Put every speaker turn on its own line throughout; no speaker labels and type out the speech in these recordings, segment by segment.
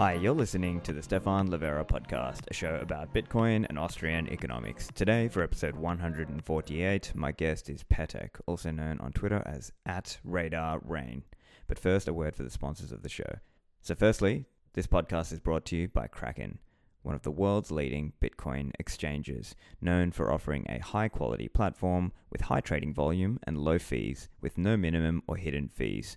Hi, you're listening to the Stephan Livera podcast, a show about Bitcoin and Austrian economics. Today, for episode 148, my guest is Petek, also known on Twitter as at Radar Rain. But first, a word for the sponsors of the show. So, firstly, this podcast is brought to you by Kraken, one of the world's leading Bitcoin exchanges, known for offering a high quality platform with high trading volume and low fees, with no minimum or hidden fees.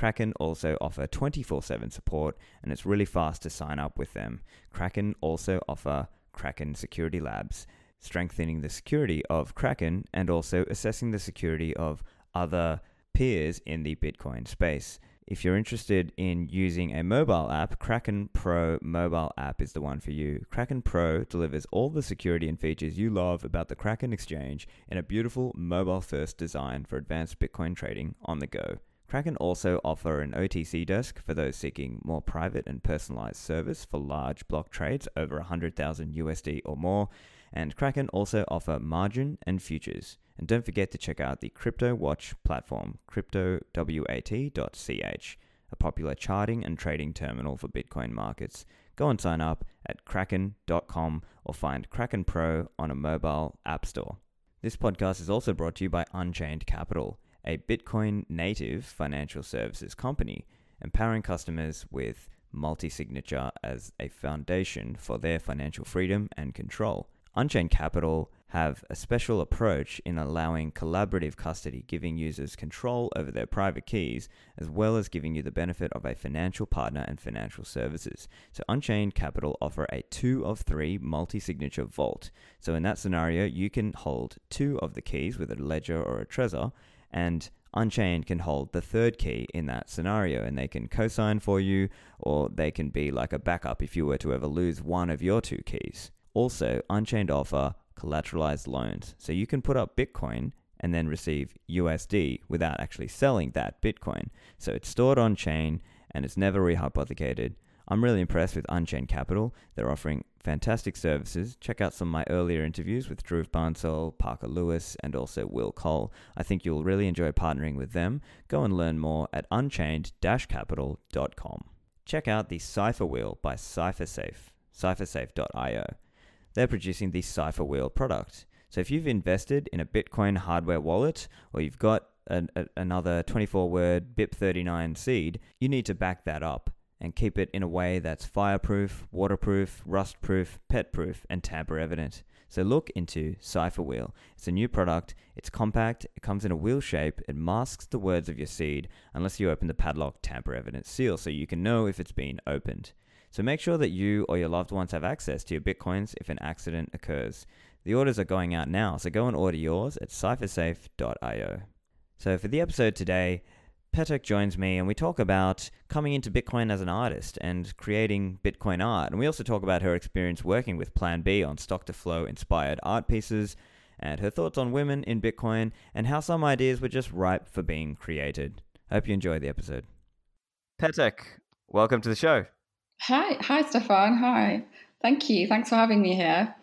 Kraken also offer 24 7 support and it's really fast to sign up with them. Kraken also offer Kraken Security Labs, strengthening the security of Kraken and also assessing the security of other peers in the Bitcoin space. If you're interested in using a mobile app, Kraken Pro mobile app is the one for you. Kraken Pro delivers all the security and features you love about the Kraken exchange in a beautiful mobile first design for advanced Bitcoin trading on the go. Kraken also offer an OTC desk for those seeking more private and personalized service for large block trades over 100,000 USD or more. And Kraken also offer margin and futures. And don't forget to check out the Crypto Watch platform, cryptowat.ch, a popular charting and trading terminal for Bitcoin markets. Go and sign up at kraken.com or find Kraken Pro on a mobile app store. This podcast is also brought to you by Unchained Capital a Bitcoin native financial services company, empowering customers with multi signature as a foundation for their financial freedom and control. Unchained Capital have a special approach in allowing collaborative custody, giving users control over their private keys, as well as giving you the benefit of a financial partner and financial services. So, Unchained Capital offer a two of three multi signature vault. So, in that scenario, you can hold two of the keys with a ledger or a Trezor and Unchained can hold the third key in that scenario and they can cosign for you or they can be like a backup if you were to ever lose one of your two keys. Also, Unchained offer collateralized loans. So you can put up Bitcoin and then receive USD without actually selling that Bitcoin. So it's stored on chain and it's never rehypothecated. I'm really impressed with Unchained Capital. They're offering fantastic services. Check out some of my earlier interviews with Dhruv Bansal, Parker Lewis, and also Will Cole. I think you'll really enjoy partnering with them. Go and learn more at unchained-capital.com. Check out the Cypher Wheel by CypherSafe, cyphersafe.io. They're producing the Cypher Wheel product. So if you've invested in a Bitcoin hardware wallet or you've got an, a, another 24 word BIP39 seed, you need to back that up and keep it in a way that's fireproof, waterproof, rustproof, petproof, and tamper evident. So look into Cypher Wheel. It's a new product, it's compact, it comes in a wheel shape, it masks the words of your seed unless you open the padlock tamper evident seal so you can know if it's been opened. So make sure that you or your loved ones have access to your bitcoins if an accident occurs. The orders are going out now, so go and order yours at cyphersafe.io. So for the episode today, Petek joins me and we talk about coming into Bitcoin as an artist and creating Bitcoin art. And we also talk about her experience working with Plan B on stock to flow inspired art pieces and her thoughts on women in Bitcoin and how some ideas were just ripe for being created. Hope you enjoy the episode. Petek, welcome to the show.
Hi, hi Stephan. Hi. Thank you. Thanks for having me here.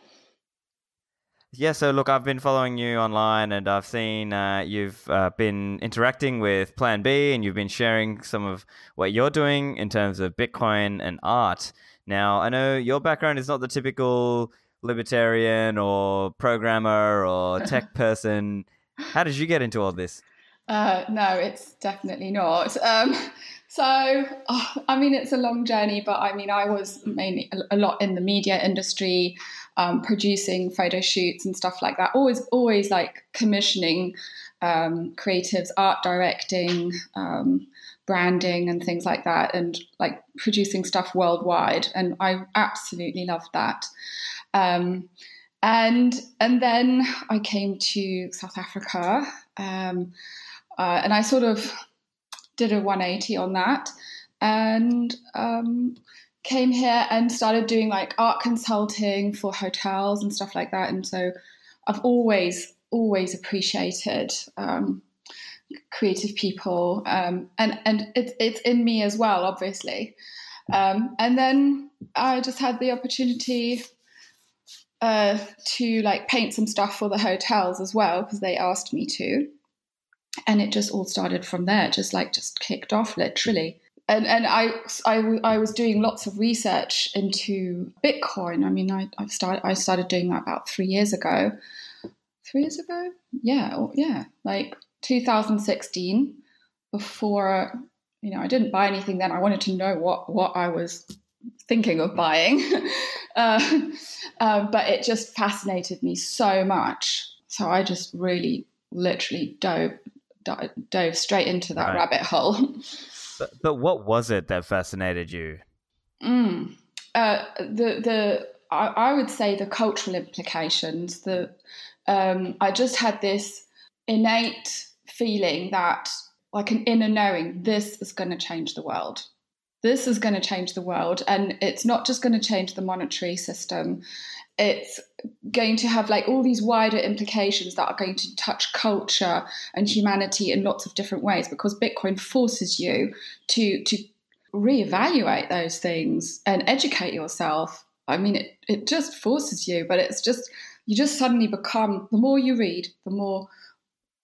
Yeah, so look, I've been following you online and I've seen uh, you've uh, been interacting with Plan B and you've been sharing some of what you're doing in terms of Bitcoin and art. Now, I know your background is not the typical libertarian or programmer or tech person. How did you get into all this?
Uh, no, it's definitely not. Um, so, oh, I mean, it's a long journey, but I mean, I was mainly a, a lot in the media industry um, producing photo shoots and stuff like that. Always, always like commissioning um, creatives, art directing, um, branding, and things like that, and like producing stuff worldwide. And I absolutely loved that. Um, and and then I came to South Africa, um, uh, and I sort of did a 180 on that, and um, came here and started doing like art consulting for hotels and stuff like that. And so I've always, always appreciated um, creative people, um, and and it's it's in me as well, obviously. Um, and then I just had the opportunity uh, to like paint some stuff for the hotels as well because they asked me to, and it just all started from there. Just like just kicked off literally and and I, I, I was doing lots of research into Bitcoin. I mean, I I started I started doing that about three years ago. Three years ago, yeah, yeah, like 2016. Before you know, I didn't buy anything then. I wanted to know what what I was thinking of buying, uh, uh, but it just fascinated me so much. So I just really, literally dove dove, dove straight into that right. rabbit hole.
But, but what was it that fascinated you?
Mm. Uh, the the I, I, would say the cultural implications. The um, I just had this innate feeling that, like an inner knowing, this is going to change the world. This is going to change the world, and it's not just going to change the monetary system it's going to have like all these wider implications that are going to touch culture and humanity in lots of different ways because bitcoin forces you to to reevaluate those things and educate yourself. I mean it, it just forces you but it's just you just suddenly become the more you read the more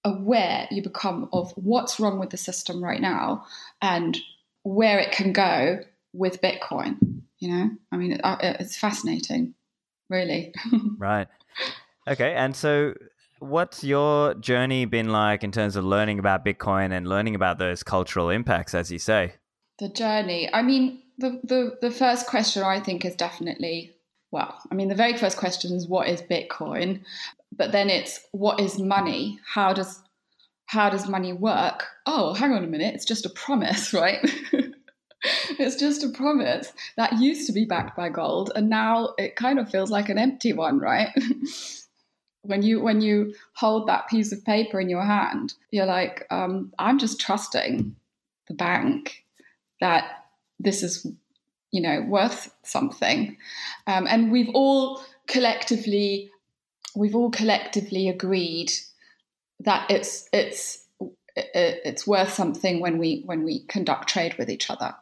aware you become of what's wrong with the system right now and where it can go with bitcoin you know? I mean it, uh, it's fascinating really.
right. Okay. And so, what's your journey been like in terms of learning about Bitcoin and learning about those cultural impacts, as you say?
The journey. I mean, the, the, the first question I think is definitely well, I mean, the very first question is what is Bitcoin? But then it's what is money? How does how does money work? Oh, hang on a minute, it's just a promise, right? it's just a promise that used to be backed by gold and now it kind of feels like an empty one right? When you when you hold that piece of paper in your hand you're like um, i'm just trusting the bank that this is you know worth something. Um, and we've all collectively we've all collectively agreed that it's it's it's worth something when we when we conduct trade with each other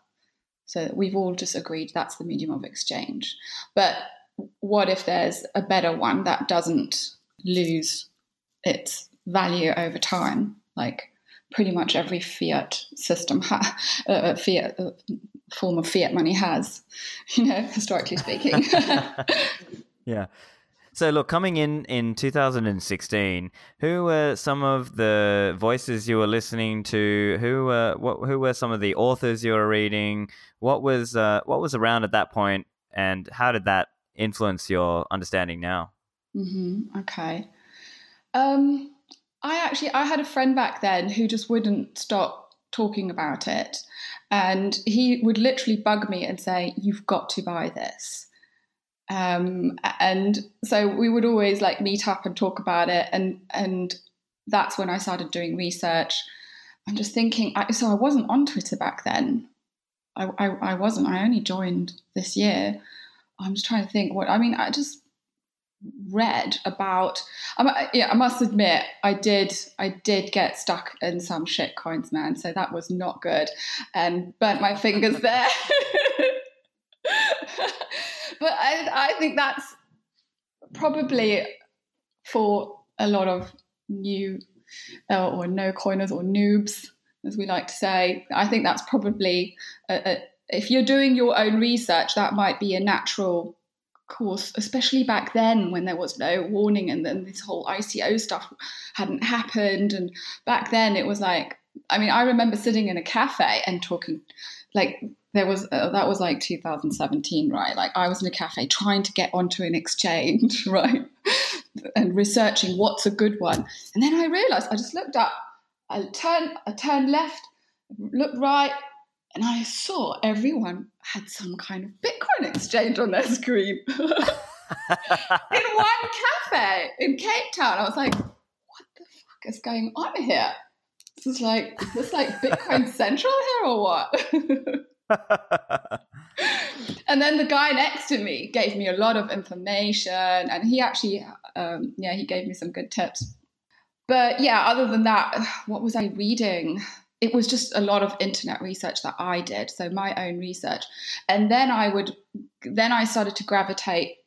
so we've all just agreed that's the medium of exchange. But what if there's a better one that doesn't lose its value over time? Like pretty much every fiat system, ha- uh, uh, fiat uh, form of fiat money has, you know, historically speaking.
yeah. So, look, coming in in 2016, who were some of the voices you were listening to? Who were what? Who were some of the authors you were reading? What was uh, what was around at that point, and how did that influence your understanding now?
Mm-hmm. Okay. Um, I actually I had a friend back then who just wouldn't stop talking about it, and he would literally bug me and say, "You've got to buy this." Um, and so we would always like meet up and talk about it. And, and that's when I started doing research. I'm just thinking, I, so I wasn't on Twitter back then. I, I, I wasn't. I only joined this year. I'm just trying to think what, I mean, I just read about I, yeah i must admit i did i did get stuck in some shit coins man so that was not good and burnt my fingers there but I, I think that's probably for a lot of new uh, or no coiners or noobs, as we like to say. I think that's probably a, a, if you're doing your own research, that might be a natural course, especially back then when there was no warning and then this whole ICO stuff hadn't happened. And back then it was like, I mean, I remember sitting in a cafe and talking like there was uh, that was like 2017 right? Like i was in a cafe trying to get onto an exchange right? And researching what's a good one. And then i realized i just looked up i turned i turned left looked right and i saw everyone had some kind of bitcoin exchange on their screen. In one cafe in cape town. I was like what the fuck is going on here? This is like is this like bitcoin central here or what and then the guy next to me gave me a lot of information, and he actually, um, yeah, he gave me some good tips. But yeah, other than that, what was I reading? It was just a lot of internet research that I did, so my own research, and then I would, then I started to gravitate.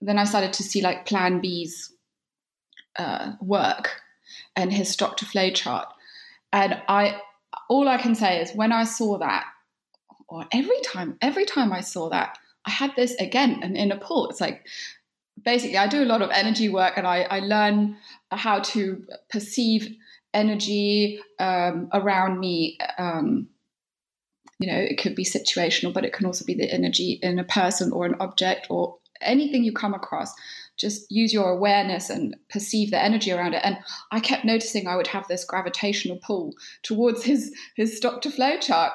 Then I started to see like Plan B's uh, work and his stock to flow chart, and I all I can say is when I saw that or every time, every time I saw that, I had this again an inner pull. It's like basically I do a lot of energy work and I, I learn how to perceive energy um, around me. Um, you know, it could be situational, but it can also be the energy in a person or an object or anything you come across. Just use your awareness and perceive the energy around it. And I kept noticing I would have this gravitational pull towards his his to flow chart.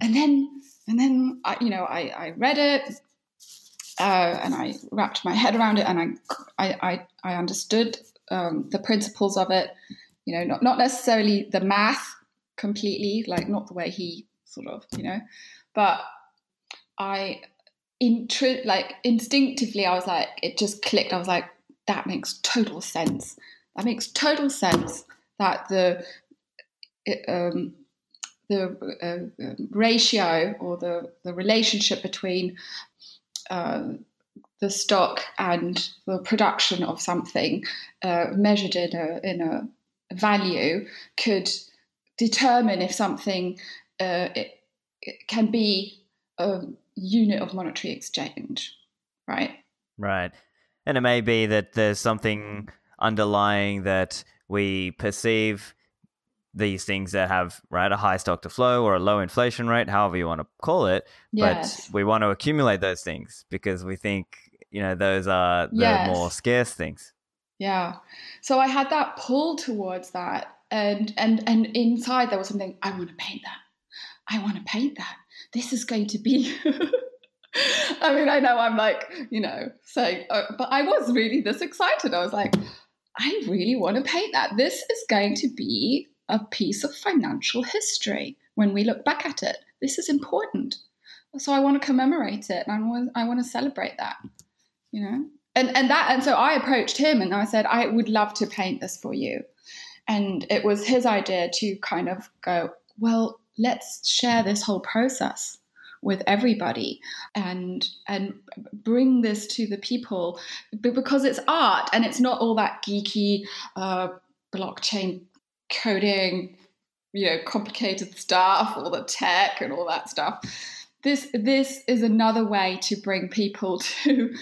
And then and then I, you know, I, I read it uh, and I wrapped my head around it and I I, I, I understood um, the principles of it. You know, not not necessarily the math completely, like not the way he sort of, you know, but I intri- like instinctively I was like it just clicked. I was like that makes total sense. That makes total sense that the it, um, the uh, um, ratio or the, the relationship between uh, the stock and the production of something uh, measured in a, in a value could determine if something uh, it, it can be a unit of monetary exchange, right?
Right. And it may be that there's something underlying that we perceive these things that have right a high stock to flow or a low inflation rate, however you want to call it. Yes. But we want to accumulate those things because we think you know those are the yes. more scarce things.
Yeah. So I had that pull towards that, and and and inside there was something I want to paint that. I want to paint that. This is going to be. I mean, I know I'm like, you know, saying, uh, but I was really this excited. I was like, I really want to paint that. This is going to be a piece of financial history when we look back at it. This is important. So I want to commemorate it and I want, I want to celebrate that, you know? And, and that and so I approached him and I said I would love to paint this for you, and it was his idea to kind of go well let's share this whole process with everybody and and bring this to the people because it's art and it's not all that geeky uh, blockchain coding, you know, complicated stuff, all the tech and all that stuff. This this is another way to bring people to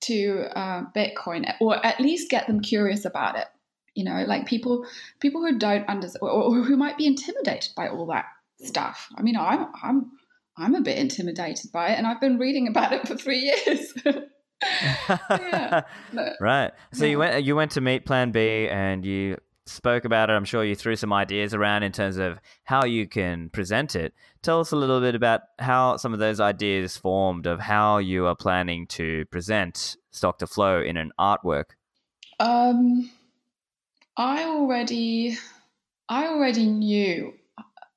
to uh, Bitcoin, or at least get them curious about it. You know, like people people who don't understand or, or who might be intimidated by all that stuff. I mean, I'm I'm I'm a bit intimidated by it, and I've been reading about it for three years.
yeah. right. So yeah. you went you went to meet Plan B, and you spoke about it. I'm sure you threw some ideas around in terms of how you can present it. Tell us a little bit about how some of those ideas formed of how you are planning to present stock to flow in an artwork.
Um, I already, I already knew.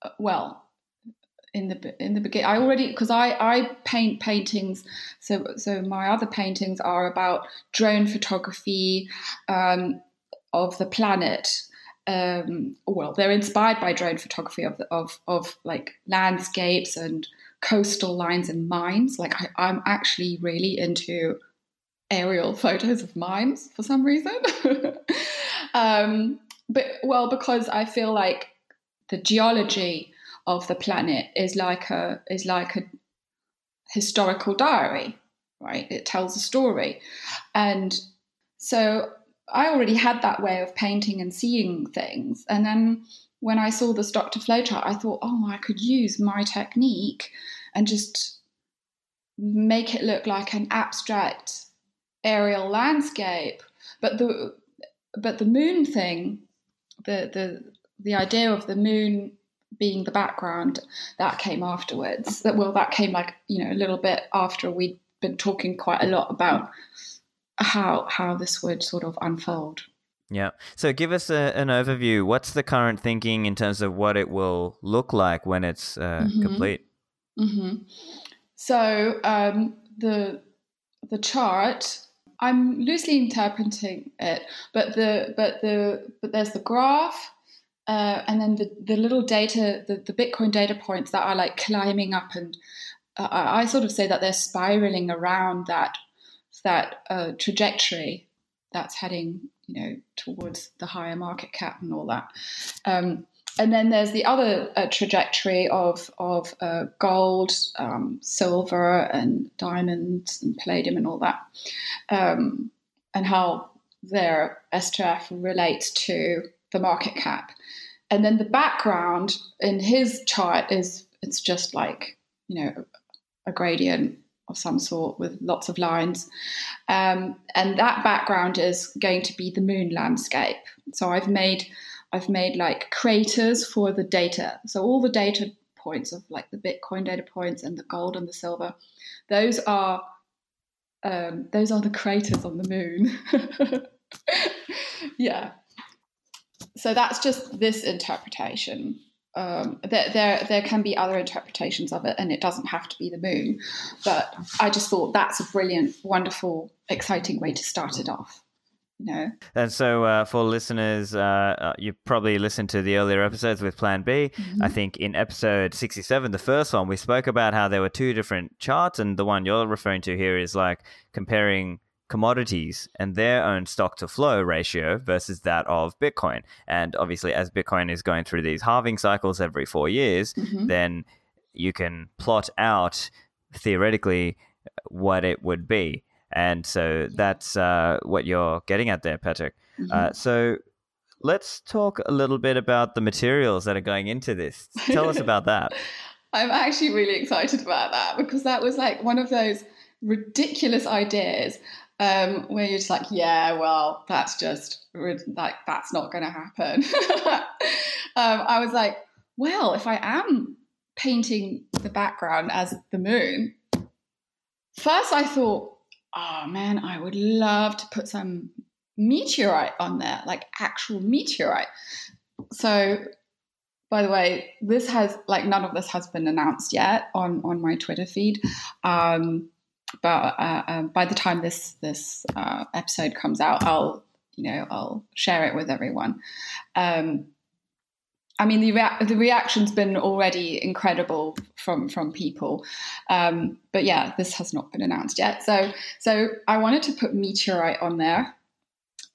Uh, well, in the in the beginning, I already because I I paint paintings. So so my other paintings are about drone photography. Um, of the planet. Um, well, they're inspired by drone photography of, of, of like landscapes and coastal lines and mines. Like I, I'm actually really into aerial photos of mines for some reason. um, but well, because I feel like the geology of the planet is like a is like a historical diary, right? It tells a story, and so I already had that way of painting and seeing things. And then when I saw this Dr. flow chart, I thought, oh, I could use my technique and just make it look like an abstract aerial landscape. But the but the moon thing, the the the idea of the moon being the background, that came afterwards. That well, that came like you know a little bit after we'd been talking quite a lot about how how this would sort of unfold.
Yeah. So give us a, an overview. What's the current thinking in terms of what it will look like when it's uh, mm-hmm. complete?
Mm-hmm. So um, the the chart, I'm loosely interpreting it, but the but the but there's the graph, uh, and then the the little data, the, the Bitcoin data points that are like climbing up, and uh, I sort of say that they're spiraling around that that uh, trajectory that's heading, you know, towards the higher market cap and all that. Um, and then there's the other uh, trajectory of of uh, gold, um, silver, and diamonds and palladium and all that, um, and how their STF relates to the market cap. And then the background in his chart is it's just like you know a gradient of some sort with lots of lines, um, and that background is going to be the moon landscape. So I've made I've made like craters for the data. So all the data points of like the Bitcoin data points and the gold and the silver, those are um, those are the craters on the moon. yeah. So that's just this interpretation. Um, there, there, there can be other interpretations of it, and it doesn't have to be the moon. But I just thought that's a brilliant, wonderful, exciting way to start it off know.
And so, uh, for listeners, uh, uh, you probably listened to the earlier episodes with Plan B. Mm-hmm. I think in episode 67, the first one, we spoke about how there were two different charts, and the one you're referring to here is like comparing commodities and their own stock to flow ratio versus that of Bitcoin. And obviously, as Bitcoin is going through these halving cycles every four years, mm-hmm. then you can plot out theoretically what it would be. And so that's uh, what you're getting at there, Patrick. Uh, mm-hmm. Uh, so let's talk a little bit about the materials that are going into this. Tell us about that.
I'm actually really excited about that because that was like one of those ridiculous ideas um, where you're just like, yeah, well, that's just like that's not going to happen. um, I was like, well, if I am painting the background as the moon, first I thought, oh man, I would love to put some meteorite on there, like actual meteorite. So, by the way, this has like none of this has been announced yet on on my Twitter feed. Um, but uh, uh, by the time this this uh, episode comes out, I'll you know I'll share it with everyone. Um, I mean, the rea- the reaction's been already incredible from from people, um, but yeah, this has not been announced yet. So so I wanted to put meteorite on there,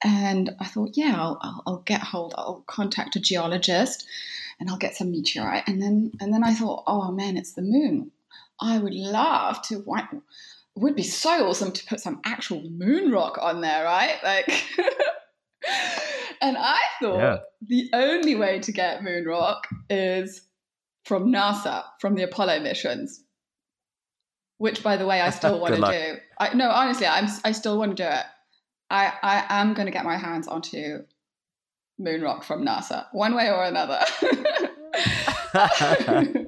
and I thought, yeah, I'll, I'll, I'll get hold, I'll contact a geologist, and I'll get some meteorite, and then and then I thought, oh man, it's the moon. I would love to. Would be so awesome to put some actual moon rock on there, right? Like. and I thought yeah. the only way to get moon rock is from NASA, from the Apollo missions. Which, by the way, I still want to do. I, no, honestly, I'm, I still want to do it. I, I am going to get my hands onto moon rock from NASA, one way or another.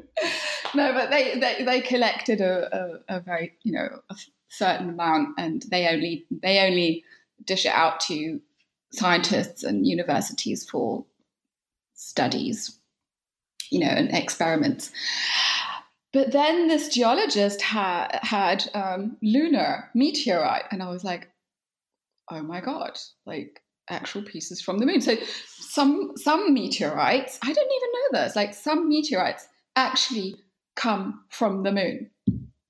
no, but they, they, they collected a, a, a, very, you know, a certain amount, and they only they only dish it out to scientists and universities for studies, you know, and experiments. But then this geologist ha- had um, lunar meteorite, and I was like, oh my god, like actual pieces from the moon. So some some meteorites, I didn't even know this. Like some meteorites actually come from the moon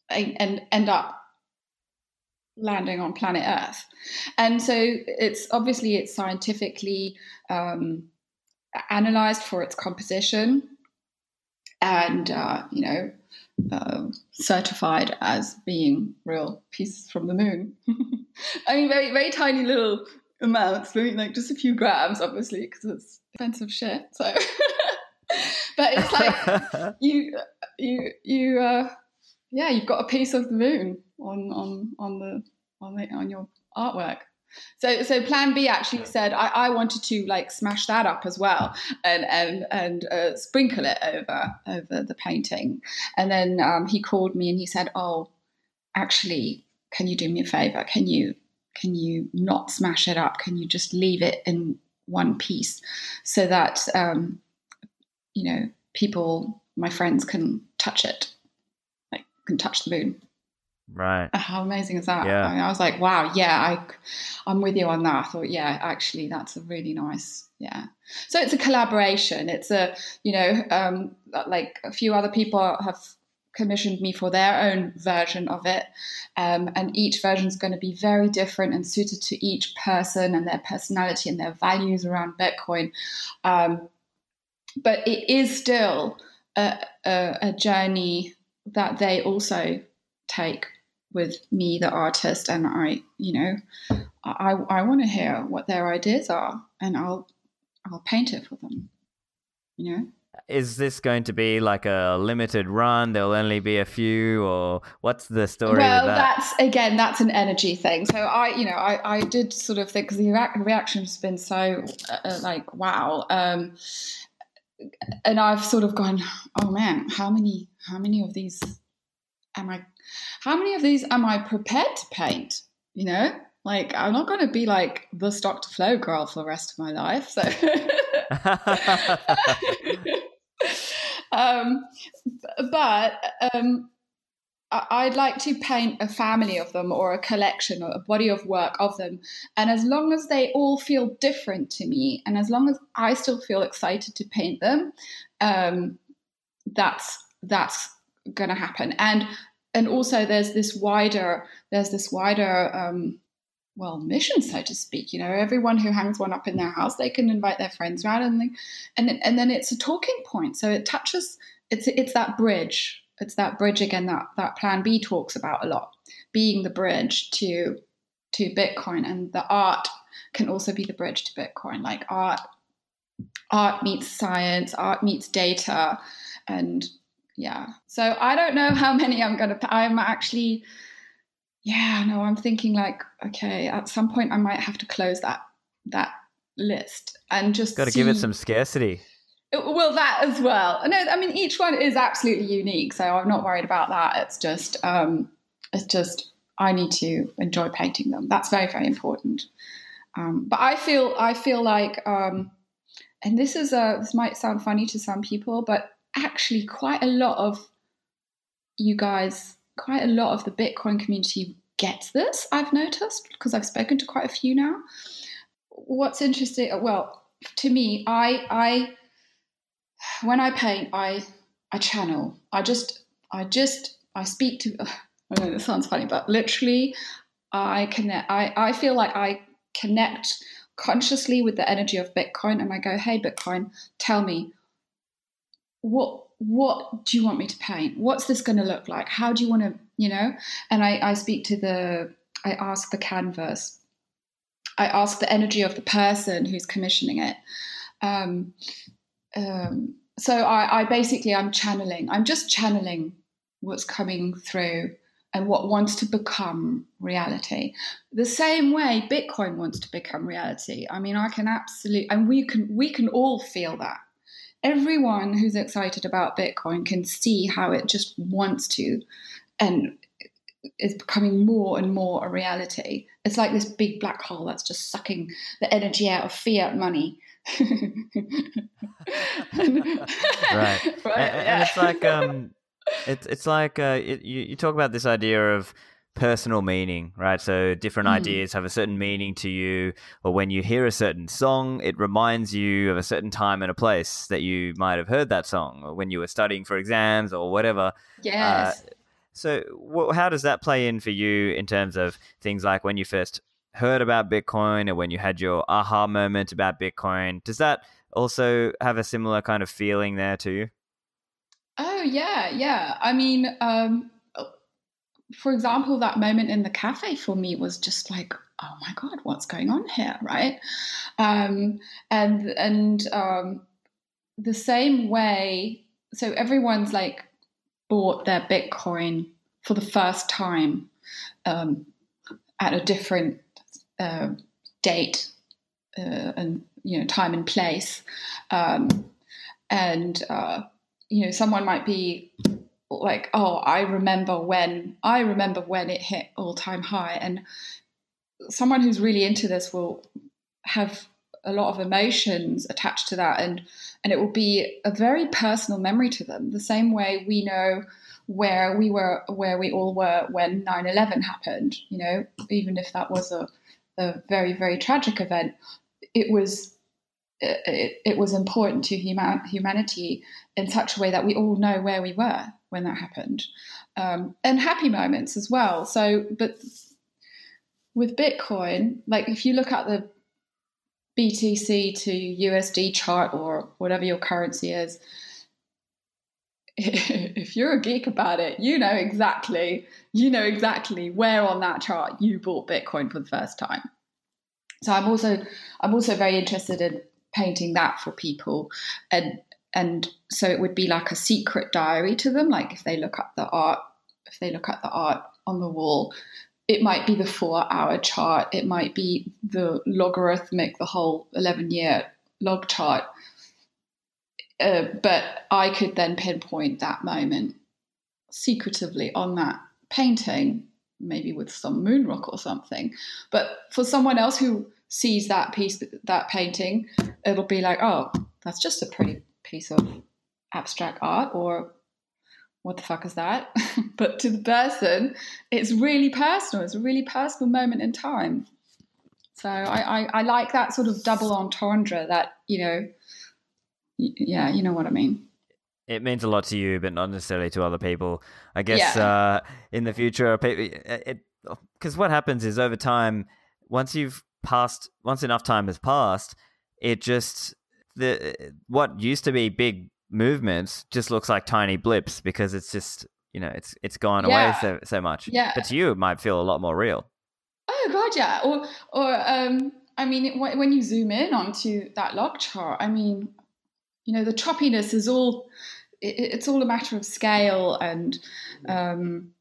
and, and end up landing on planet Earth. And so it's obviously it's scientifically um, analyzed for its composition and uh, you know uh, certified as being real pieces from the moon. I mean, very very tiny little amounts, like just a few grams, obviously, because it's expensive shit. So, but it's like you you you uh, yeah, you've got a piece of the moon on on on the on the, on your artwork. So so Plan B actually said I, I wanted to like smash that up as well and and and uh, sprinkle it over over the painting. And then um, he called me and he said, "Oh, actually, can you do me a favor? Can you can you not smash it up? Can you just leave it in one piece so that um, you know people, my friends, can touch it, like can touch the moon."
Right.
How amazing is that?
Yeah.
I, mean, I was like, wow, yeah, I, I'm with you on that. I thought, yeah, actually, that's a really nice, yeah. So it's a collaboration. It's a, you know, um, like a few other people have commissioned me for their own version of it. Um, and each version is going to be very different and suited to each person and their personality and their values around Bitcoin. Um, but it is still a, a, a journey that they also take with me, the artist, and I, you know, I, I want to hear what their ideas are, and I'll I'll paint it for them. You know.
Is this going to be like a limited run? There'll only be a few, or what's the story?
Well,
that?
that's again, that's an energy thing. So I, you know, I, I did sort of think because the reaction has been so uh, like wow, um, and I've sort of gone, oh man, how many, how many of these am I? How many of these am I prepared to paint? You know, like I'm not going to be like the stock to flow girl for the rest of my life. So. um, but um, I'd like to paint a family of them or a collection or a body of work of them. And as long as they all feel different to me, and as long as I still feel excited to paint them, um, that's that's going to happen. And and also there's this wider there's this wider um, well mission so to speak you know everyone who hangs one up in their house they can invite their friends around and they, and and then it's a talking point so it touches it's it's that bridge it's that bridge again that that plan b talks about a lot being the bridge to to bitcoin and the art can also be the bridge to bitcoin like art art meets science art meets data and yeah. So i don't know how many i'm going to i'm actually yeah no i'm thinking like okay at some point i might have to close that that list and just
got to give it some scarcity
well, that as well. No, I mean each one is absolutely unique, so I'm not worried about that. It's just, um, it's just I need to enjoy painting them. That's very, very important. Um, but I feel, I feel like, um, and this is a, this might sound funny to some people, but actually, quite a lot of you guys, quite a lot of the Bitcoin community gets this. I've noticed because I've spoken to quite a few now. What's interesting, well, to me, I, I when I paint, I I channel. I just I just I speak to. I know this sounds funny, but literally, I connect. I I feel like I connect consciously with the energy of Bitcoin, and I go, "Hey, Bitcoin, tell me what what do you want me to paint? What's this going to look like? How do you want to, you know?" And I I speak to the. I ask the canvas. I ask the energy of the person who's commissioning it. Um, um, so I, I basically I'm channeling. I'm just channeling what's coming through and what wants to become reality. The same way Bitcoin wants to become reality. I mean, I can absolutely, and we can we can all feel that. Everyone who's excited about Bitcoin can see how it just wants to, and is becoming more and more a reality. It's like this big black hole that's just sucking the energy out of fiat money
right. right. And, and, it's like um, it's it's like uh, it, you you talk about this idea of personal meaning, right? So different mm. ideas have a certain meaning to you, or when you hear a certain song, it reminds you of a certain time and a place that you might have heard that song, or when you were studying for exams or whatever. Uh,
yes. Uh,
so, how does that play in for you in terms of things like when you first heard about Bitcoin or when you had your aha moment about Bitcoin, does that also have a similar kind of feeling there to you?
Oh yeah, yeah. I mean, um, for example, that moment in the cafe for me was just like, oh my god, what's going on here, right? Um, and and um, the same way, so everyone's like bought their Bitcoin for the first time um, at a different uh, date uh, and you know time and place, um, and uh, you know someone might be like, oh, I remember when I remember when it hit all time high, and someone who's really into this will have a lot of emotions attached to that and and it will be a very personal memory to them the same way we know where we were where we all were when 9-11 happened you know even if that was a a very very tragic event, it was it, it was important to human, humanity in such a way that we all know where we were when that happened, um, and happy moments as well. So, but with Bitcoin, like if you look at the BTC to USD chart or whatever your currency is, if you're a geek about it, you know exactly, you know exactly where on that chart you bought Bitcoin for the first time. So I'm also I'm also very interested in painting that for people. And and so it would be like a secret diary to them like if they look up the art if they look at the art on the wall it might be the four hour chart. It might be the logarithmic the whole 11 year log chart uh, but i could then pinpoint that moment secretively on that painting maybe with some moon rock or something but for someone else who sees that piece that painting it'll be like oh that's just a pretty piece of abstract art or what the fuck is that? but to the person, it's really personal. It's a really personal moment in time. So I, I, I like that sort of double entendre that, you know, yeah, you know what I mean.
It means a lot to you, but not necessarily to other people. I guess yeah. uh, in the future, because what happens is over time, once you've passed, once enough time has passed, it just the what used to be big movements just looks like tiny blips because it's just you know it's it's gone yeah. away so so much.
Yeah.
But to you, it might feel a lot more real.
Oh god, yeah. Or or um, I mean, when you zoom in onto that log chart, I mean, you know, the choppiness is all. it's all a matter of scale and. Um,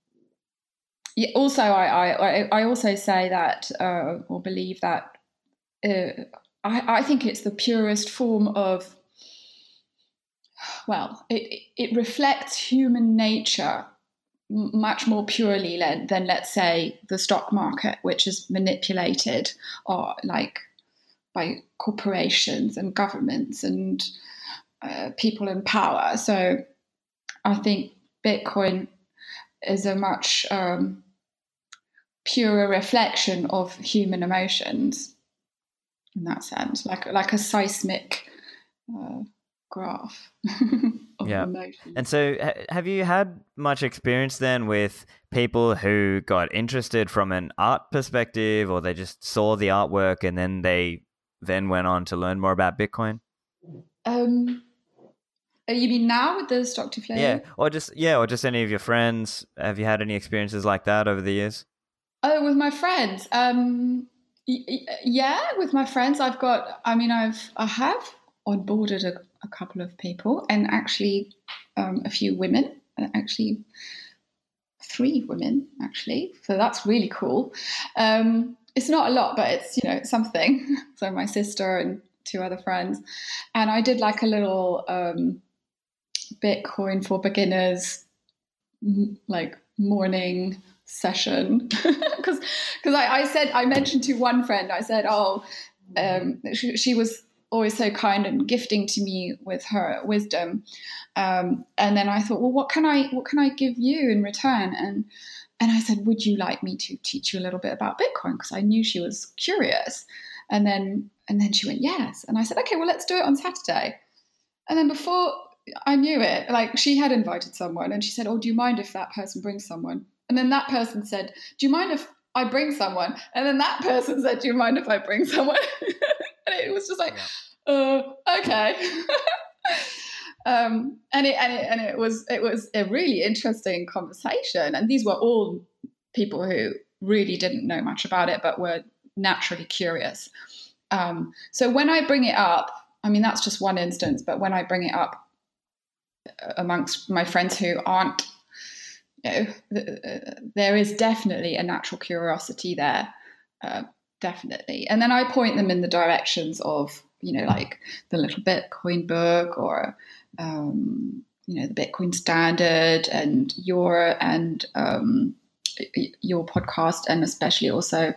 also, I, I, I also say that uh, or believe that uh, I, I think it's the purest form of well, it, it reflects human nature much more purely than, let's say, the stock market, which is manipulated or like by corporations and governments and uh, people in power. So I think Bitcoin is a much um, purer reflection of human emotions in that sense, like like a seismic uh, graph. yeah. Emotions.
And so, have you had much experience then with people who got interested from an art perspective, or they just saw the artwork and then they then went on to learn more about Bitcoin?
Um, you mean now with the stock deflation?
Yeah, or just yeah, or just any of your friends. Have you had any experiences like that over the years?
Oh, with my friends. Um, yeah, with my friends, I've got. I mean, I've I have onboarded a, a couple of people, and actually um, a few women. Uh, actually, three women actually. So that's really cool. Um, it's not a lot, but it's you know something. so my sister and two other friends, and I did like a little um, Bitcoin for beginners, like morning session. Because because I, I, said I mentioned to one friend I said oh um, she, she, was always so kind and gifting to me with her wisdom. Um, and then I thought well what can I what can I give you in return? And and I said would you like me to teach you a little bit about Bitcoin? Because I knew she was curious. And then and then she went yes. And I said okay well let's do it on Saturday. And then before I knew it like she had invited someone and she said oh do you mind if that person brings someone and then that person said, Do you mind if I bring someone? And then that person said, Do you mind if I bring someone? and it was just like, yeah. uh, okay. um, and it and it and it was it was a really interesting conversation. And these were all people who really didn't know much about it, but were naturally curious. Um, so when I bring it up, I mean that's just one instance, but when I bring it up amongst my friends who aren't know, there is definitely a natural curiosity there, uh, definitely. And then I point them in the directions of, you know, like the Little Bitcoin book or, um, you know, the Bitcoin Standard and your and um, your podcast, and especially also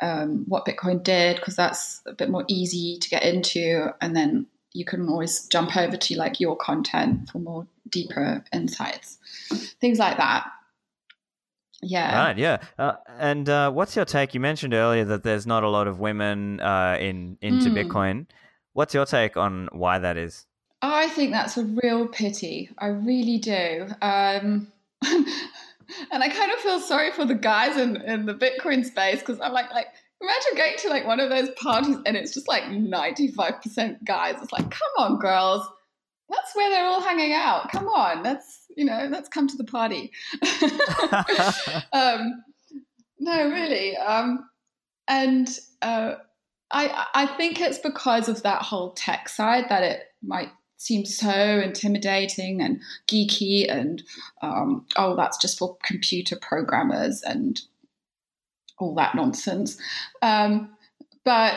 um, what Bitcoin did, because that's a bit more easy to get into. And then you can always jump over to like your content for more deeper insights, things like that. Yeah.
Right. Yeah. Uh, and uh, what's your take? You mentioned earlier that there's not a lot of women uh, in into mm. Bitcoin. What's your take on why that is?
I think that's a real pity. I really do. Um, and I kind of feel sorry for the guys in, in the Bitcoin space because I'm like, like imagine going to like one of those parties and it's just like 95% guys. It's like, come on, girls. That's where they're all hanging out. Come on. Let's, you know, let's come to the party. um, no, really. Um, and uh, I, I think it's because of that whole tech side that it might seem so intimidating and geeky and um, oh that's just for computer programmers and all that nonsense. Um, but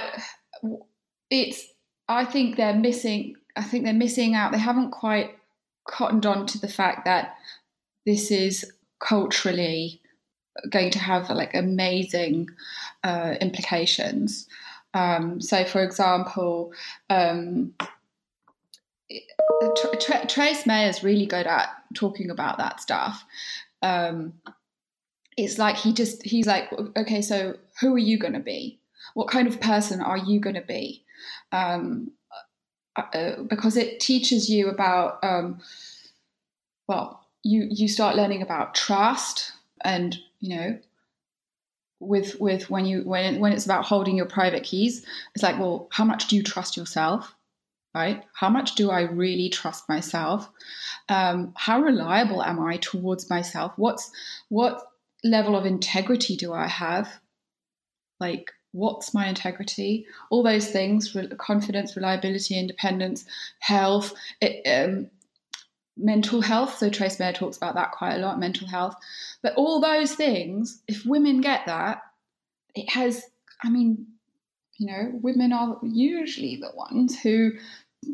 it's i think they're missing i think they're missing out. They haven't quite cottoned on to the fact that this is culturally going to have like amazing uh, implications. Um, so for example um, Trace Mayer is really good at talking about that stuff. Um, it's like he just he's like, okay, so who are you going to be? What kind of person are you going to be? Um, uh, uh, because it teaches you about um, well, you you start learning about trust and you know with with when you when when it's about holding your private keys it's like well how much do you trust yourself right? How much do I really trust myself? Um, how reliable am I towards myself? What's what level of integrity do I have? Like, what's my integrity? All those things: confidence, reliability, independence, health, it, um, mental health. So Trace Mayer talks about that quite a lot. Mental health, but all those things, if women get that, it has. I mean, you know, women are usually the ones who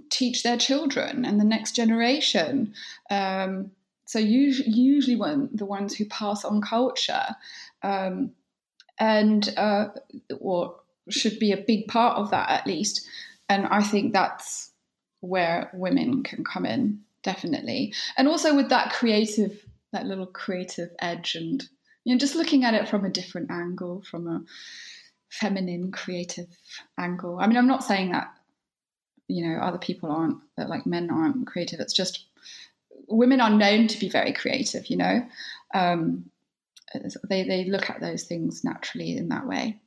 teach their children and the next generation. Um, so usually, usually one, the ones who pass on culture, um, and uh, or should be a big part of that at least. And I think that's where women can come in definitely, and also with that creative, that little creative edge, and you know, just looking at it from a different angle, from a feminine creative angle. I mean, I'm not saying that you know other people aren't that like men aren't creative it's just women are known to be very creative you know? Um, they they look at those things naturally in that way.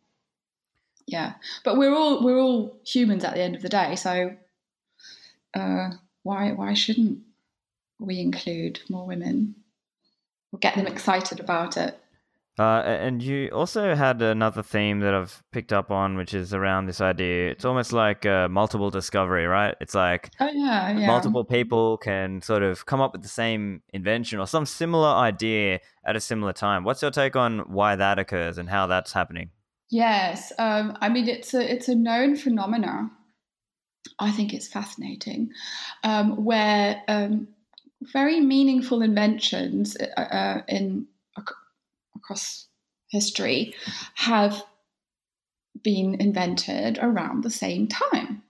Yeah. But we're all we're all humans at the end of the day so uh, why why shouldn't we include more women or get them excited about it
uh, and you also had another theme that I've picked up on, which is around this idea. It's almost like a multiple discovery, right? It's like
oh, yeah, yeah.
multiple people can sort of come up with the same invention or some similar idea at a similar time. What's your take on why that occurs and how that's happening?
Yes, um, I mean it's a it's a known phenomena. I think it's fascinating, um, where um, very meaningful inventions uh, uh in across history have been invented around the same time.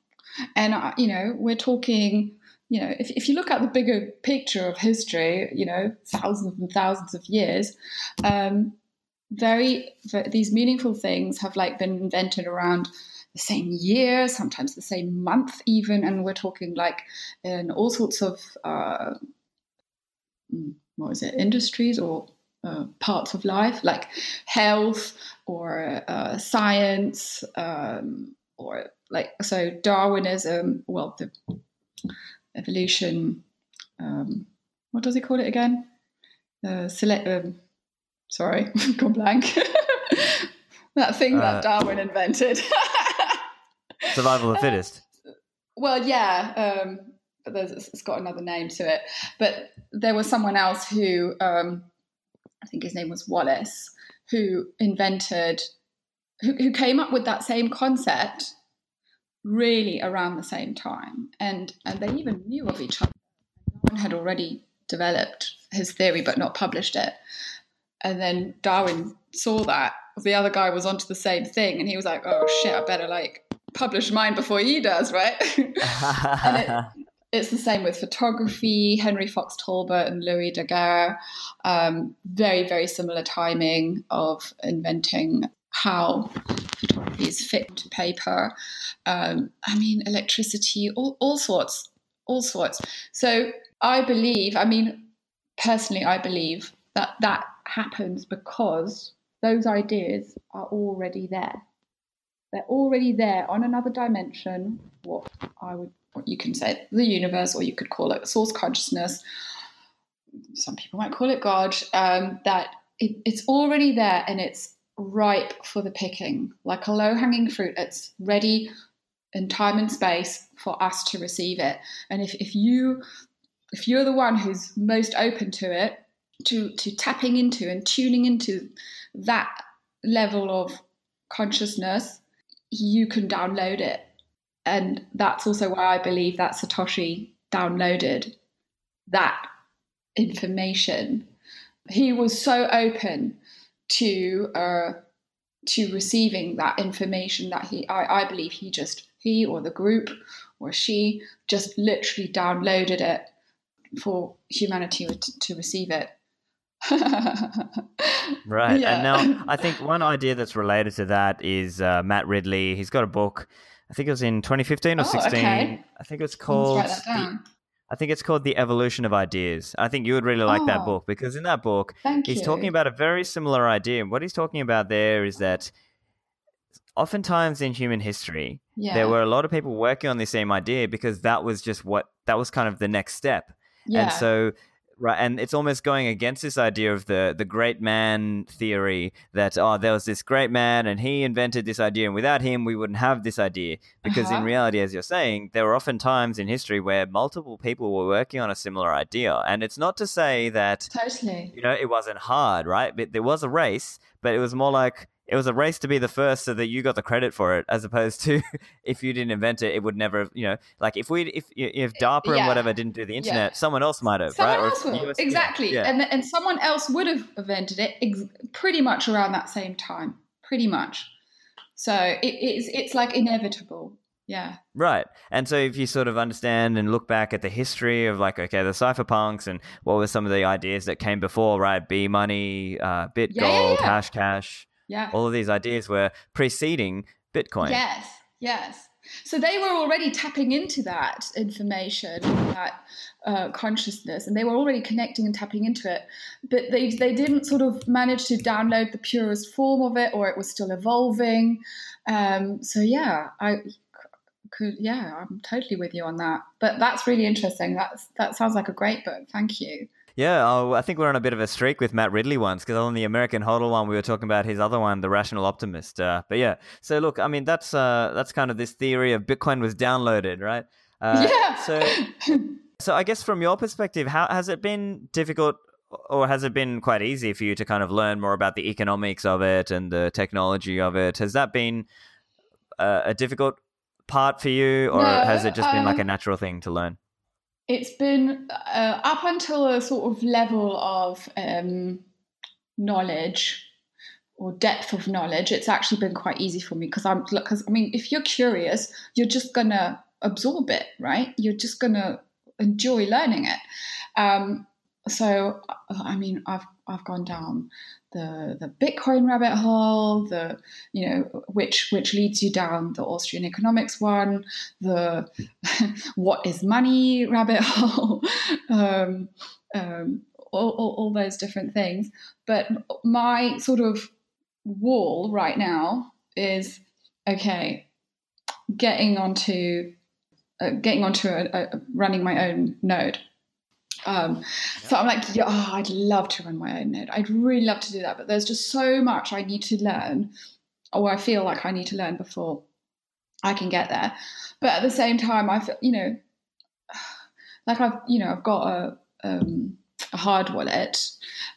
And, uh, you know, we're talking, you know, if, if you look at the bigger picture of history, you know, thousands and thousands of years, um, very, these meaningful things have like been invented around the same year, sometimes the same month, even. And we're talking like in all sorts of, uh, mm, what is it, industries or uh, parts of life, like health or uh, science, um, or like so Darwinism. Well, the evolution. Um, what does he call it again? Uh, select. Um, sorry, gone blank. that thing that uh, Darwin invented.
survival of the fittest.
well, yeah. Um, but it's got another name to it. But there was someone else who um, I think his name was Wallace, who invented, who, who came up with that same concept really around the same time. And, and they even knew of each other. Darwin had already developed his theory but not published it. And then Darwin saw that the other guy was onto the same thing and he was like, oh shit, I better like publish mine before he does, right? and it, it's the same with photography. Henry Fox Talbot and Louis Daguerre, um, very, very similar timing of inventing how photography is fit to paper. Um, I mean, electricity, all, all sorts, all sorts. So I believe, I mean, personally, I believe that that happens because those ideas are already there. They're already there on another dimension, what I would, you can say, the universe, or you could call it source consciousness. Some people might call it God. Um, that it, it's already there and it's ripe for the picking, like a low hanging fruit. It's ready in time and space for us to receive it. And if, if you if you're the one who's most open to it, to to tapping into and tuning into that level of consciousness, you can download it. And that's also why I believe that Satoshi downloaded that information. He was so open to uh, to receiving that information that he I, I believe he just he or the group or she just literally downloaded it for humanity to, to receive it
right. Yeah. And now I think one idea that's related to that is uh, Matt Ridley. He's got a book. I think it was in 2015 or oh, 16. Okay. I think it's called. The, I think it's called The Evolution of Ideas. I think you would really like oh, that book because in that book, he's you. talking about a very similar idea. What he's talking about there is that oftentimes in human history, yeah. there were a lot of people working on the same idea because that was just what that was kind of the next step. Yeah. And so right and it's almost going against this idea of the the great man theory that oh there was this great man and he invented this idea and without him we wouldn't have this idea. Because uh-huh. in reality as you're saying there were often times in history where multiple people were working on a similar idea. And it's not to say that
totally.
you know it wasn't hard right? But there was a race but it was more like it was a race to be the first so that you got the credit for it as opposed to if you didn't invent it it would never you know like if we if if DARPA yeah. and whatever didn't do the internet yeah. someone else might have
someone
right
else will. exactly yeah. and and someone else would have invented it ex- pretty much around that same time pretty much so it's it's like inevitable yeah.
Right. And so if you sort of understand and look back at the history of like, okay, the cypherpunks and what were some of the ideas that came before, right? B money, uh, bit yeah, gold, Hashcash,
yeah.
All of these ideas were preceding Bitcoin.
Yes, yes. So they were already tapping into that information, that uh, consciousness, and they were already connecting and tapping into it. But they they didn't sort of manage to download the purest form of it, or it was still evolving. Um, so yeah, I could yeah, I'm totally with you on that. But that's really interesting. That's that sounds like a great book. Thank you.
Yeah, oh, I think we're on a bit of a streak with Matt Ridley once because on the American Hodl one we were talking about his other one, the Rational Optimist. Uh, but yeah, so look, I mean that's uh, that's kind of this theory of Bitcoin was downloaded, right?
Uh, yeah.
So, so I guess from your perspective, how has it been difficult? Or has it been quite easy for you to kind of learn more about the economics of it and the technology of it? Has that been uh, a difficult part for you, or no, has it just been like a um, natural thing to learn?
It's been uh, up until a sort of level of um, knowledge or depth of knowledge. It's actually been quite easy for me because I'm because I mean, if you're curious, you're just gonna absorb it, right? You're just gonna enjoy learning it. Um, so, I mean, I've I've gone down the the Bitcoin rabbit hole, the you know which which leads you down the Austrian economics one, the what is money rabbit hole, um, um, all, all, all those different things. But my sort of wall right now is okay, getting onto uh, getting onto a, a, running my own node um, so I'm like, yeah, oh, I'd love to run my own node. I'd really love to do that, but there's just so much I need to learn, or I feel like I need to learn before I can get there. But at the same time, I feel, you know, like I've, you know, I've got a, um, a hard wallet,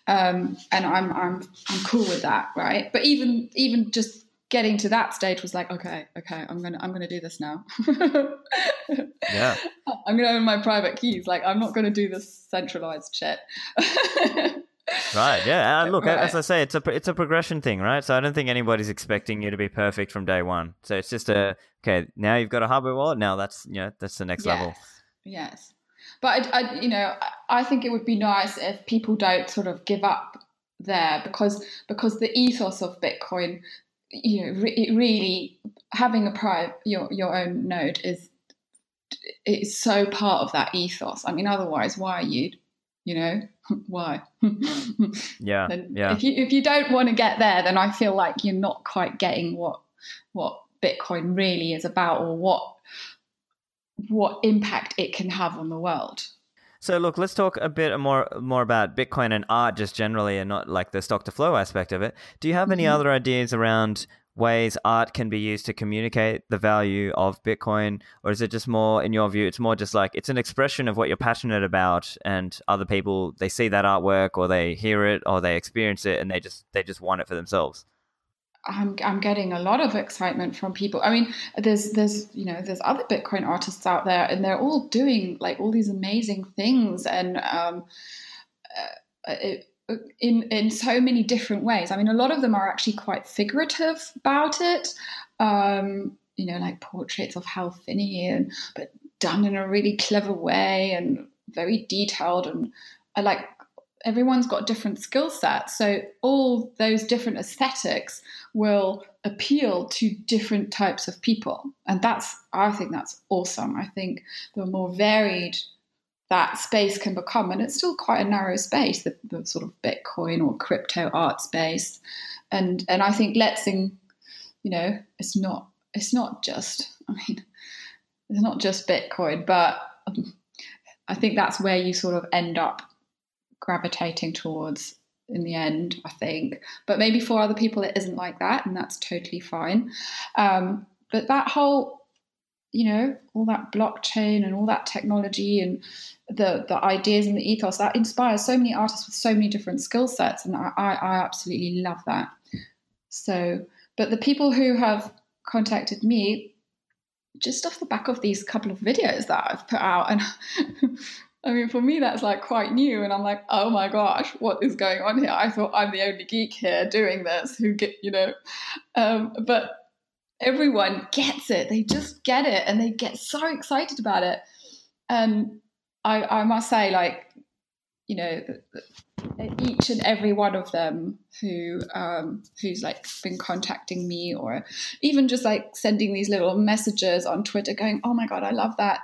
um, and I'm, I'm, I'm cool with that, right? But even, even just getting to that stage was like, okay, okay, I'm gonna I'm gonna do this now.
yeah.
I'm gonna own my private keys. Like I'm not gonna do this centralized shit.
right. Yeah. And look, right. as I say, it's a it's a progression thing, right? So I don't think anybody's expecting you to be perfect from day one. So it's just a okay. Now you've got a hardware wallet. Now that's you know that's the next
yes.
level.
Yes. But I, I, you know, I think it would be nice if people don't sort of give up there because because the ethos of Bitcoin you know, re- really having a private your your own node is it's so part of that ethos. I mean, otherwise, why are you? You know, why?
yeah, yeah.
If you if you don't want to get there, then I feel like you're not quite getting what what Bitcoin really is about or what what impact it can have on the world.
So look, let's talk a bit more more about Bitcoin and art just generally and not like the stock to flow aspect of it. Do you have any mm-hmm. other ideas around ways art can be used to communicate the value of Bitcoin? Or is it just more, in your view, it's more just like it's an expression of what you're passionate about and other people they see that artwork or they hear it or they experience it and they just they just want it for themselves?
I'm I'm getting a lot of excitement from people. I mean, there's there's you know there's other Bitcoin artists out there, and they're all doing like all these amazing things, and um, uh, in in so many different ways. I mean, a lot of them are actually quite figurative about it. Um, you know, like portraits of Hal Finney, and but done in a really clever way and very detailed. And I like everyone's got different skill sets, so all those different aesthetics will appeal to different types of people, and that's I think that's awesome. I think the more varied that space can become. And it's still quite a narrow space, the, the sort of Bitcoin or crypto art space. And and I think Letsing, you know, it's not it's not just I mean, it's not just Bitcoin, but um, I think that's where you sort of end up gravitating towards in the end, I think. But maybe for other people it isn't like that, and that's totally fine. Um, but that whole you know all that blockchain and all that technology and the the ideas and the ethos that inspires so many artists with so many different skill sets and I, I absolutely love that so but the people who have contacted me just off the back of these couple of videos that I've put out and I mean for me that's like quite new and I'm like oh my gosh what is going on here I thought I'm the only geek here doing this who get you know um, but everyone gets it. They just get it and they get so excited about it. And I, I must say, like, you know, each and every one of them who um, who's like been contacting me or even just like sending these little messages on Twitter going, "Oh my god, I love that."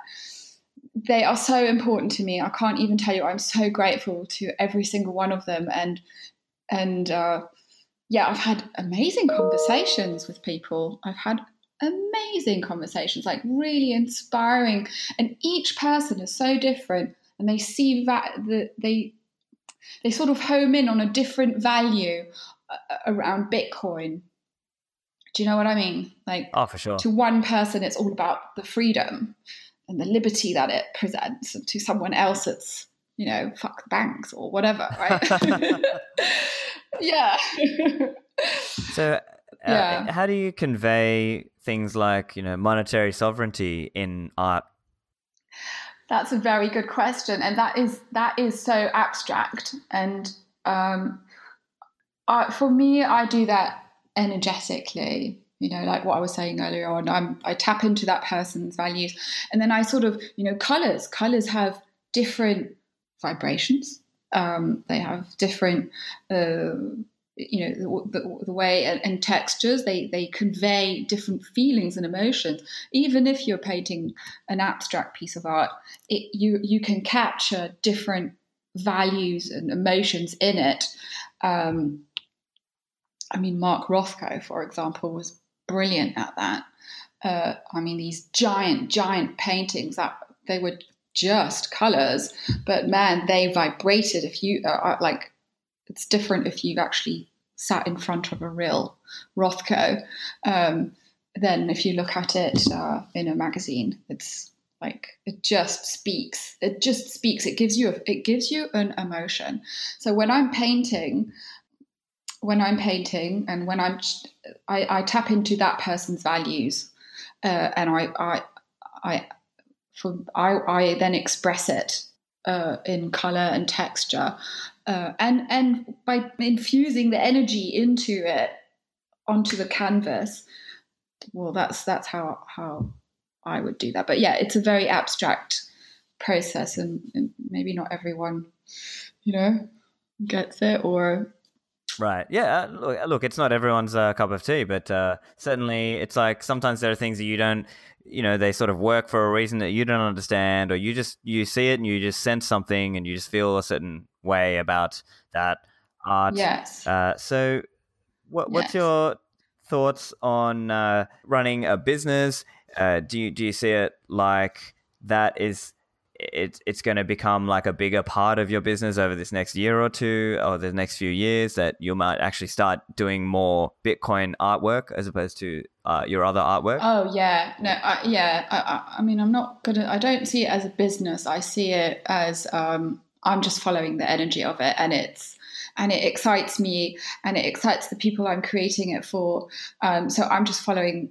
They are so important to me. I can't even tell you. I'm so grateful to every single one of them, and and uh, yeah, I've had amazing conversations with people. I've had amazing conversations, like really inspiring. And each person is so different, and they see that the, they they sort of home in on a different value uh, around Bitcoin. Do you know what I mean? Like,
oh, for sure.
To one person, it's all about the freedom and the liberty that it presents, and to someone else, it's you know, fuck the banks or whatever, right? yeah.
so, uh, yeah. how do you convey things like, you know, monetary sovereignty in art?
That's a very good question, and that is that is so abstract. And um, I, for me, I do that energetically you know like what i was saying earlier on I'm, i tap into that person's values and then i sort of you know colors colors have different vibrations. Um, they have different, uh, you know, the, the, the way and, and, textures. They they convey different feelings and emotions. Even if you're painting an abstract piece of art, it, you you can capture different values and emotions in it. Um, I mean, Mark Rothko, for example, was brilliant at that. Uh, I mean, these giant, giant paintings that they were just colors, but man, they vibrated. If you uh, uh, like, it's different if you've actually sat in front of a real Rothko um, than if you look at it uh, in a magazine. It's like it just speaks. It just speaks. It gives you a, it gives you an emotion. So when I'm painting, when I'm painting, and when I'm I, I tap into that person's values, uh, and I I I for I, I then express it uh, in color and texture, uh, and and by infusing the energy into it onto the canvas. Well, that's that's how how I would do that. But yeah, it's a very abstract process, and, and maybe not everyone, you know, gets it or
Right. Yeah. Uh, look, look, it's not everyone's uh, cup of tea, but uh, certainly it's like sometimes there are things that you don't you know they sort of work for a reason that you don't understand or you just you see it and you just sense something and you just feel a certain way about that art
yes
uh, so what, what's yes. your thoughts on uh, running a business? Uh, do you do you see it like that is it's it's going to become like a bigger part of your business over this next year or two or the next few years that you might actually start doing more Bitcoin artwork as opposed to uh, your other artwork?
Oh yeah, no, I, yeah. I, I, mean, I'm not gonna. I don't see it as a business. I see it as um, I'm just following the energy of it, and it's and it excites me, and it excites the people I'm creating it for. Um, so I'm just following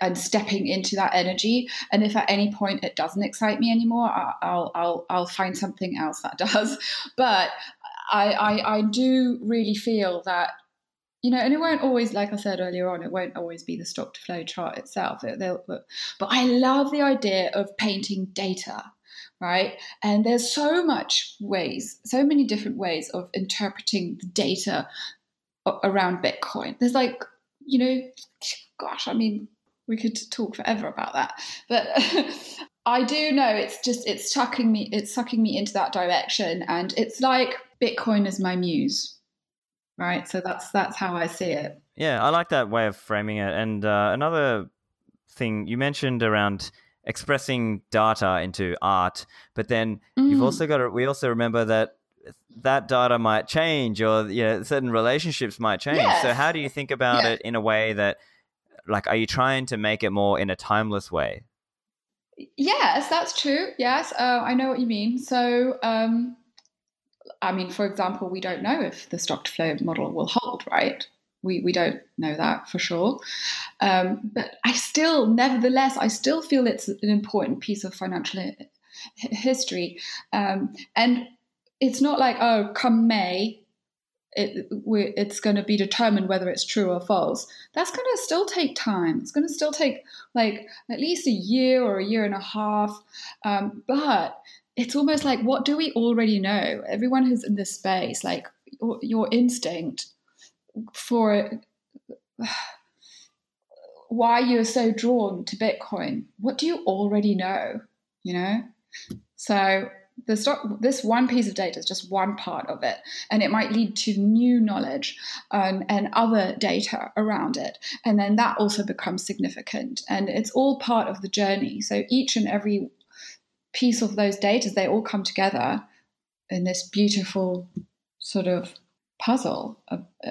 and stepping into that energy. And if at any point it doesn't excite me anymore, I'll I'll I'll find something else that does. But I I, I do really feel that you know, and it won't always, like I said earlier on, it won't always be the stock to flow chart itself. It, but I love the idea of painting data, right? And there's so much ways, so many different ways of interpreting the data around Bitcoin. There's like, you know, gosh, I mean, we could talk forever about that. But I do know it's just it's sucking me it's sucking me into that direction and it's like Bitcoin is my muse. Right? So that's that's how I see it.
Yeah, I like that way of framing it. And uh, another thing you mentioned around expressing data into art, but then mm. you've also got to we also remember that that data might change or you know, certain relationships might change. Yes. So how do you think about yeah. it in a way that like are you trying to make it more in a timeless way?
Yes that's true yes uh, i know what you mean so um, i mean for example we don't know if the stock to flow model will hold right? We, we don't know that for sure um, but i still nevertheless i still feel it's an important piece of financial history um, and it's not like oh come may it, it's going to be determined whether it's true or false. That's going to still take time. It's going to still take like at least a year or a year and a half. Um, but it's almost like, what do we already know? Everyone who's in this space, like your, your instinct for why you're so drawn to Bitcoin, what do you already know? You know? So the stock this one piece of data is just one part of it and it might lead to new knowledge um, and other data around it and then that also becomes significant and it's all part of the journey. So each and every piece of those data they all come together in this beautiful sort of puzzle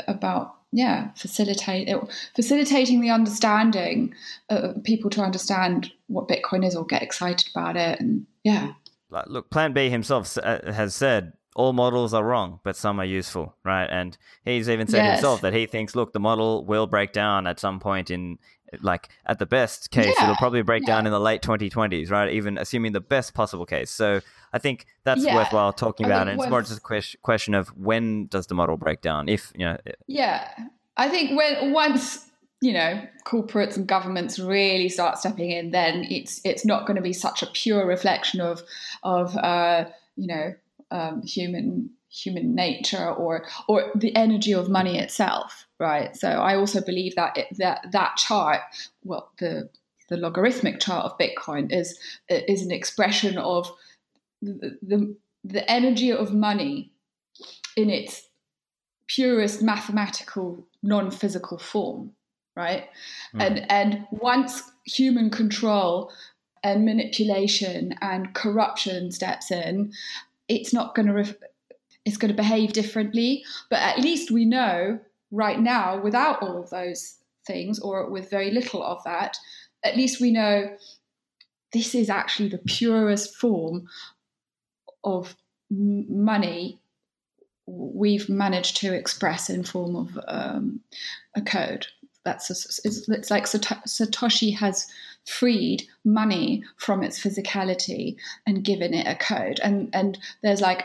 about yeah facilitate facilitating the understanding of people to understand what bitcoin is or get excited about it and yeah
like, look, Plan B himself uh, has said all models are wrong, but some are useful, right? And he's even said yes. himself that he thinks, look, the model will break down at some point in, like, at the best case, yeah. it'll probably break yeah. down in the late 2020s, right? Even assuming the best possible case. So I think that's yeah. worthwhile talking about. and it's more just a question of when does the model break down? If, you know.
Yeah. I think when once you know corporates and governments really start stepping in, then it's it's not going to be such a pure reflection of of uh, you know um, human human nature or or the energy of money itself, right? So I also believe that it, that that chart, well, the the logarithmic chart of Bitcoin is is an expression of the, the, the energy of money in its purest mathematical non-physical form right? Mm. And and once human control and manipulation and corruption steps in, it's not going to ref- it's going to behave differently. But at least we know right now, without all of those things or with very little of that, at least we know this is actually the purest form of money we've managed to express in form of um, a code that's a, it's, it's like Satoshi has freed money from its physicality and given it a code, and and there's like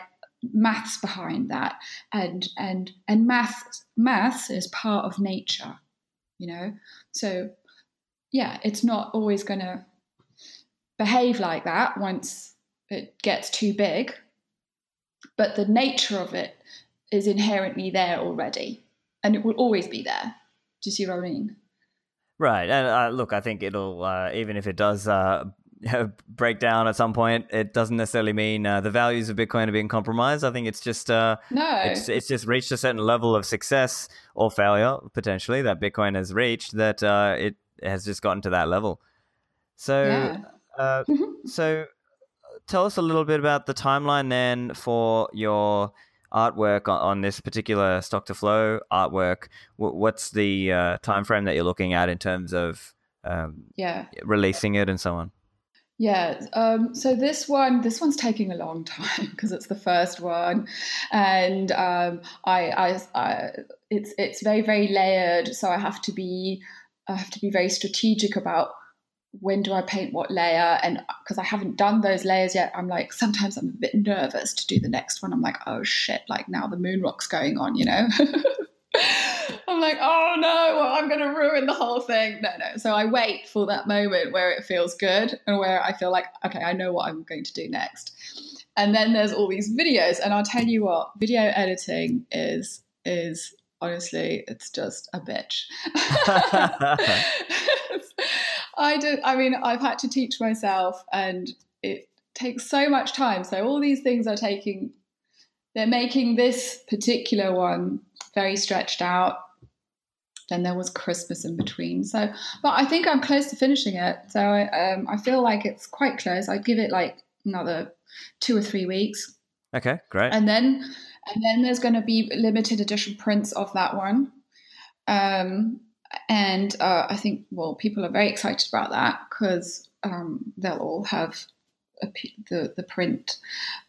maths behind that, and and and math maths is part of nature, you know. So yeah, it's not always going to behave like that once it gets too big, but the nature of it is inherently there already, and it will always be there. Do you see what I mean?
Right, and uh, look, I think it'll uh, even if it does uh, break down at some point. It doesn't necessarily mean uh, the values of Bitcoin are being compromised. I think it's just uh,
no,
it's it's just reached a certain level of success or failure potentially that Bitcoin has reached that uh, it has just gotten to that level. So,
yeah.
uh, so tell us a little bit about the timeline then for your artwork on, on this particular stock to flow artwork. W- what's the uh, time frame that you're looking at in terms of um,
yeah
releasing it and so on?
Yeah, um, so this one, this one's taking a long time because it's the first one, and um, I, I, I, it's it's very very layered. So I have to be, I have to be very strategic about when do I paint what layer, and uh, because I haven't done those layers yet, I'm like sometimes I'm a bit nervous to do the next one. I'm like, oh shit, like now the moon rock's going on, you know. I'm like, oh no, well, I'm going to ruin the whole thing. No, no. So I wait for that moment where it feels good and where I feel like, okay, I know what I'm going to do next. And then there's all these videos, and I'll tell you what, video editing is is honestly, it's just a bitch. I do. I mean, I've had to teach myself, and it takes so much time. So all these things are taking. They're making this particular one very stretched out. Then there was Christmas in between. So, but I think I'm close to finishing it. So I, um, I feel like it's quite close. I'd give it like another two or three weeks.
Okay, great.
And then, and then there's going to be limited edition prints of that one. Um, and uh, I think, well, people are very excited about that because um, they'll all have a, the the print.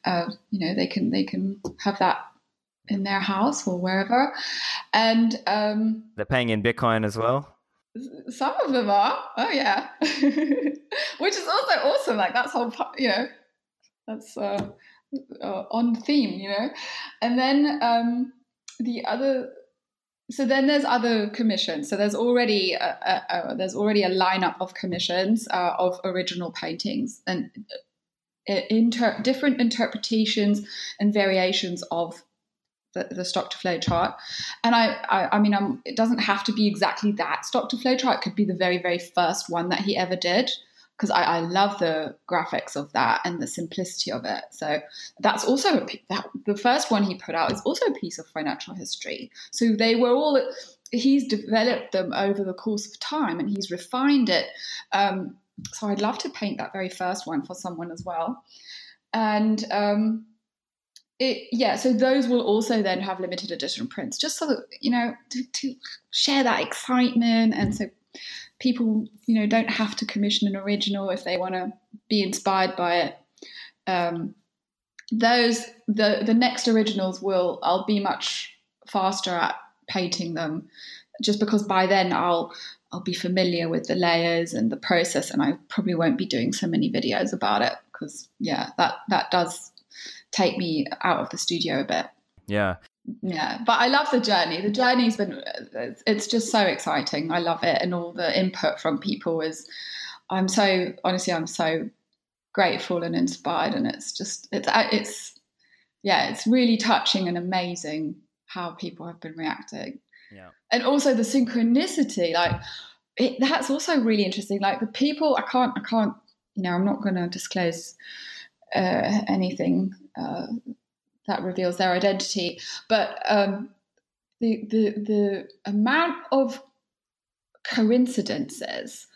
Uh, you know, they can they can have that in their house or wherever. And um,
they're paying in Bitcoin as well.
Some of them are. Oh yeah, which is also awesome. Like that's whole, you know, that's uh, uh, on theme, you know. And then um, the other. So then there's other commissions. So there's already a, a, a there's already a lineup of commissions uh, of original paintings and uh, inter- different interpretations and variations of the, the stock to flow chart. And I, I, I mean, I'm, it doesn't have to be exactly that stock to flow chart. It could be the very, very first one that he ever did because I, I, love the graphics of that and the simplicity of it. So that's also a, that, the first one he put out is also a piece of financial history. So they were all he's developed them over the course of time and he's refined it. Um, so I'd love to paint that very first one for someone as well. And um, it, yeah, so those will also then have limited edition prints, just so that you know to, to, share that excitement, and so people you know don't have to commission an original if they want to be inspired by it. Um, those the the next originals will I'll be much faster at painting them, just because by then I'll I'll be familiar with the layers and the process, and I probably won't be doing so many videos about it because yeah, that that does take me out of the studio a bit.
Yeah.
Yeah, but I love the journey. The journey's been, it's just so exciting. I love it. And all the input from people is, I'm so, honestly, I'm so grateful and inspired. And it's just, it's, it's, yeah, it's really touching and amazing how people have been reacting.
Yeah.
And also the synchronicity, like, it, that's also really interesting. Like the people, I can't, I can't, you know, I'm not going to disclose uh, anything uh, that reveals their identity. But um, the, the, the amount of coincidences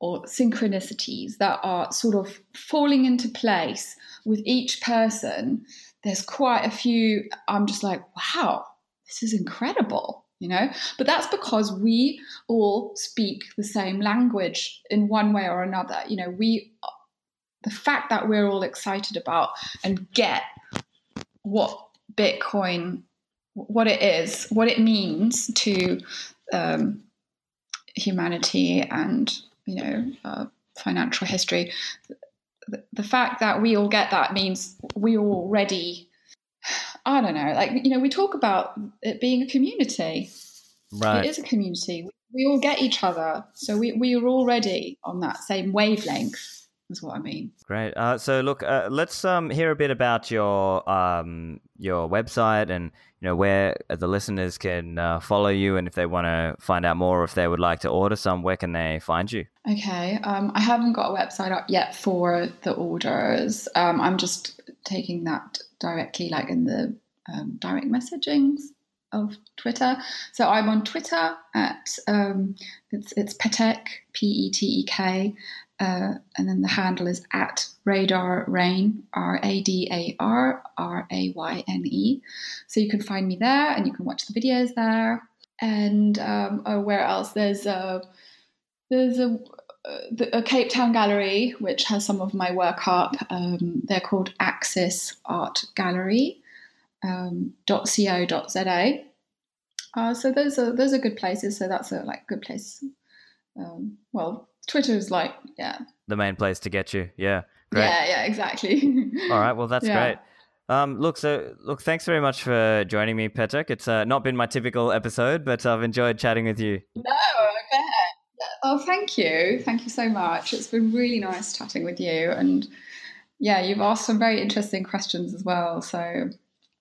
or synchronicities that are sort of falling into place with each person, there's quite a few. I'm just like, wow, this is incredible, you know? But that's because we all speak the same language in one way or another. You know, we the fact that we're all excited about and get what Bitcoin, what it is, what it means to um, humanity and you know uh, financial history. The, the fact that we all get that means we already, I don't know, like you know, we talk about it being a community.
Right.
It is a community. We all get each other, so we we are already on that same wavelength is what I mean.
Great. Uh, so look, uh, let's um, hear a bit about your um, your website and you know where the listeners can uh, follow you, and if they want to find out more, or if they would like to order some, where can they find you?
Okay. Um, I haven't got a website up yet for the orders. Um, I'm just taking that directly, like in the um, direct messagings of Twitter. So I'm on Twitter at um, it's it's Petek P E T E K, uh, and then the handle is at Radar Rayne R A D A R R A Y N E. So you can find me there, and you can watch the videos there. And um, oh, where else? There's a there's a a Cape Town gallery which has some of my work up. Um, they're called Axis Art Gallery um, .co.za. Uh, so those are those are good places. So that's a like good place. Um, well, Twitter is like yeah
the main place to get you. Yeah, great.
Yeah, yeah, exactly.
All right, well that's yeah. great. Um, look, so look, thanks very much for joining me, Petek. It's uh, not been my typical episode, but I've enjoyed chatting with you.
No, okay. Oh, thank you, thank you so much. It's been really nice chatting with you, and yeah, you've asked some very interesting questions as well. So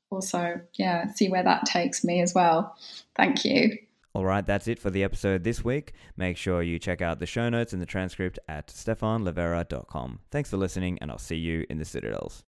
also, yeah, see where that takes me as well. Thank you.
All right, that's it for the episode this week. Make sure you check out the show notes and the transcript at stephanlivera.com. Thanks for listening, and I'll see you in the Citadels.